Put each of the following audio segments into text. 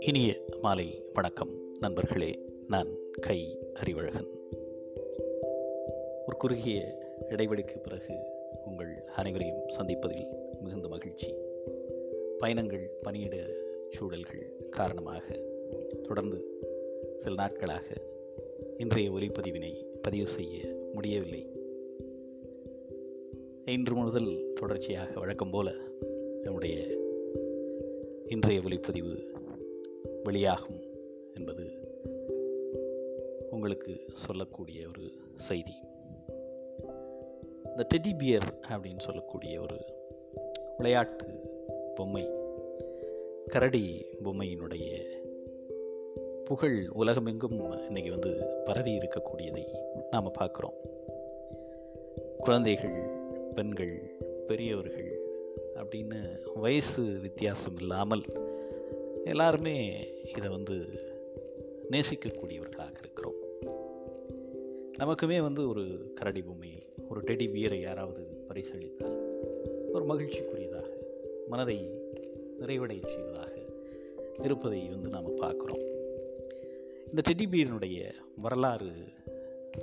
இனிய மாலை வணக்கம். நண்பர்களே நான் கை அறிவழகன். ஒரு குறுகிய இடைவெளிக்கு பிறகு உங்கள் அனைவரையும் சந்திப்பதில் மிகுந்த மகிழ்ச்சி. பயணங்கள் பணியிட சூழல்கள் காரணமாக தொடர்ந்து சில நாட்களாக இன்றைய ஒலிப்பதிவினை பதிவு செய்ய முடியவில்லை. இன்று முதல் தொடர்ச்சியாக வழக்கம் போல நம்முடைய இன்றைய ஒளிப்பதிவு வெளியாகும் என்பது உங்களுக்கு சொல்லக்கூடிய ஒரு செய்தி. இந்த டெடி பியர் அப்படின்னு சொல்லக்கூடிய ஒரு விளையாட்டு பொம்மை கரடி பொம்மையினுடைய புகழ் உலகமெங்கும் இன்னைக்கு வந்து பரவி இருக்கக்கூடியதை நாம் பார்க்குறோம். குழந்தைகள் பெண்கள் பெரியவர்கள் அப்படின்னு வயசு வித்தியாசம் இல்லாமல் எல்லாருமே இதை வந்து நேசிக்கக்கூடியவர்களாக இருக்கிறோம். நமக்குமே வந்து ஒரு கரடி பொம்மை ஒரு டெடி பியரை யாராவது பரிசளித்தால் ஒரு மகிழ்ச்சிக்குரியதாக மனதை நிறைவடை செய்வதாக இருப்பதை வந்து நாம் பார்க்குறோம். இந்த டெடி பியரினுடைய வரலாறு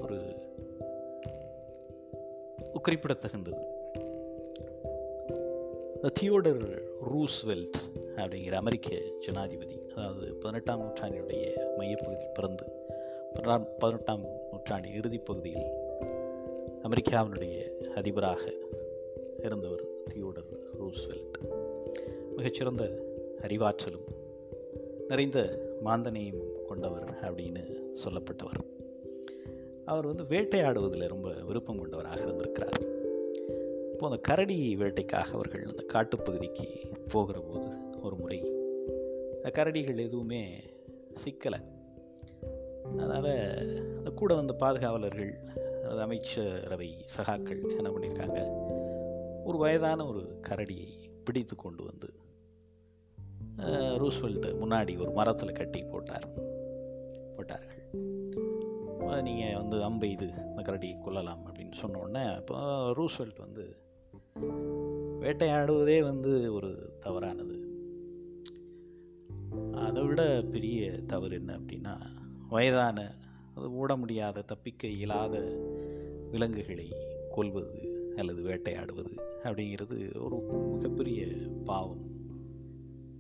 ஒரு குறிப்பிடத்தகுந்தது. தியோடர் ரூஸ்வெல்ட் அப்படிங்கிற அமெரிக்க ஜனாதிபதி அதாவது பதினெட்டாம் நூற்றாண்டினுடைய மையப்பகுதியில் பிறந்து பதினெட்டாம் நூற்றாண்டு இறுதிப் பகுதியில் அமெரிக்காவினுடைய அதிபராக இருந்தவர் தியோடர் ரூஸ்வெல்ட் மிகச்சிறந்த அறிவாற்றலும் நிறைந்த மாந்தனையும் கொண்டவர் அப்படின்னு சொல்லப்பட்டவர். அவர் வந்து வேட்டையாடுவதில் ரொம்ப விருப்பம் கொண்டவராக இருந்திருக்கிறார். இப்போ அந்த கரடி வேட்டைக்காக அவர்கள் அந்த காட்டுப்பகுதிக்கு போகிற போது ஒரு முறை கரடிகள் எதுவுமே சிக்கலை. அதனால் அந்த கூட வந்த பாதுகாவலர்கள் அது அமைச்சரவை சகாக்கள் என்ன பண்ணியிருக்காங்க? ஒரு வயதான ஒரு கரடியை பிடித்து கொண்டு வந்து ரூஸ்வெல்ட் முன்னாடி ஒரு மரத்தில் கட்டி போட்டார். நீங்கள் வந்து அம்பை இது இந்த கரடி கொல்லலாம் அப்படின்னு சொன்ன உடனே இப்போ ரூஸ்வெல்ட் வந்து வேட்டையாடுவதே வந்து ஒரு தவறானது. அதை விட பெரிய தவறு என்ன அப்படின்னா வயதான அது ஓட முடியாத தப்பிக்க இயலாத விலங்குகளை கொல்வது அல்லது வேட்டையாடுவது அப்படிங்கிறது ஒரு மிகப்பெரிய பாவம்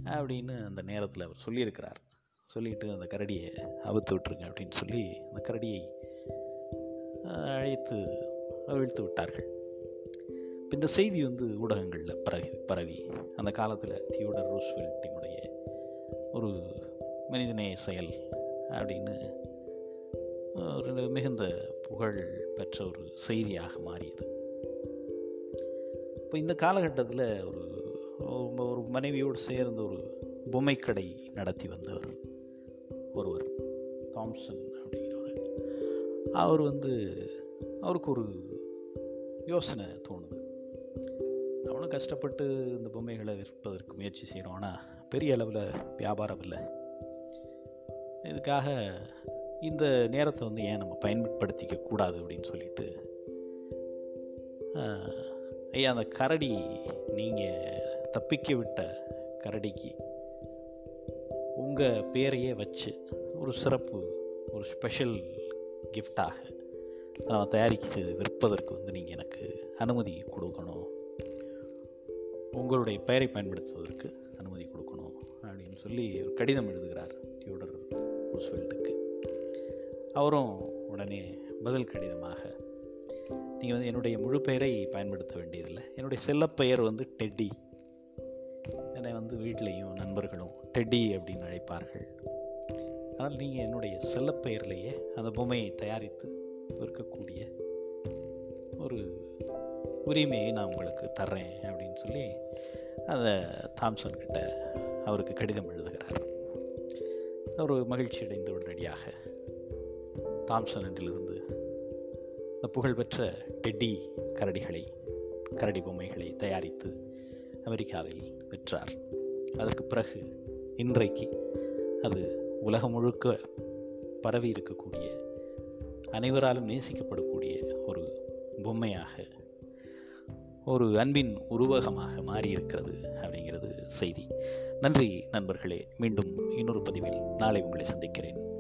அப்படின்னு அந்த நேரத்தில் அவர் சொல்லியிருக்கிறார். சொல்லிட்டு அந்த கரடியை அவுத்து விட்டுருங்க அப்படின்னு சொல்லி அந்த கரடியை அழைத்து அவிழ்த்து விட்டார்கள். இந்த செய்தி வந்து ஊடகங்களில் பரவி பரவி. அந்த காலத்தில் தியோடர் ரூஸ்வெல்ட்டினுடைய ஒரு மனிதநேய செயல் அப்படின்னு ஒரு மிகுந்த புகழ் பெற்ற ஒரு செய்தியாக மாறியது. இப்போ இந்த காலகட்டத்தில் ஒரு ஒரு மனைவியோடு சேர்ந்து ஒரு பொம்மைக்கடை நடத்தி வந்தவர். ஒருவர் தாம்சன் அப்படிங்கிறவர். அவர் வந்து அவருக்கு ஒரு யோசனை தோணுது. அவனும் கஷ்டப்பட்டு இந்த பொம்மைகளை விற்பதற்கு முயற்சி செய்கிறோம் ஆனால் பெரிய அளவில் வியாபாரம் இல்லை. இதுக்காக இந்த நேரத்தை வந்து ஏன் நம்ம பயன்படுத்திக்க கூடாது அப்படின்னு சொல்லிட்டு ஐயா அந்த கரடி நீங்கள் தப்பிக்க விட்ட கரடிக்கு உங்கள் பேரையே வச்சு ஒரு சிறப்பு ஒரு ஸ்பெஷல் கிஃப்டாக நம்ம தயாரித்து விற்பதற்கு வந்து நீங்கள் எனக்கு அனுமதி கொடுக்கணும். உங்களுடைய பெயரை பயன்படுத்துவதற்கு அனுமதி கொடுக்கணும் அப்படின்னு சொல்லி ஒரு கடிதம் எழுதுகிறார் தியோடர் ரூஸ்வெல்ட்டுக்கு. அவரும் உடனே பதில் கடிதமாக நீங்கள் வந்து என்னுடைய முழு பெயரை பயன்படுத்த வேண்டியதில்லை. என்னுடைய செல்லப்பெயர் வந்து டெட்டி என்னை வந்து வீட்லேயும் நண்பர்களும் டெட்டி அப்படின்னு அழைப்பார்கள். ஆனால் நீங்கள் என்னுடைய செல்லப்பெயர்லேயே அந்த பொம்மையை தயாரித்து விற்கக்கூடிய ஒரு உரிமையை நான் உங்களுக்கு தர்றேன் அப்படின்னு சொல்லி அதை தாம்சன் கிட்ட அவருக்கு கடிதம் எழுதுகிறார். ஒரு மகிழ்ச்சி அடைந்து உடனடியாக தாம்சன் என்றிலிருந்து இந்த புகழ்பெற்ற டெட்டி கரடிகளை கரடி பொம்மைகளை தயாரித்து அமெரிக்காவில் விற்றார் அதற்கு பிறகு இன்றைக்கு அது உலகம் முழுக்க பரவி இருக்கக்கூடிய அனைவராலும் நேசிக்கப்படக்கூடிய ஒரு பொம்மையாக ஒரு அன்பின் உருவகமாக மாறியிருக்கிறது அப்படிங்கிறது செய்தி. நன்றி நண்பர்களே. மீண்டும் இன்னொரு பதிவில் நாளை உங்களை சந்திக்கிறேன்.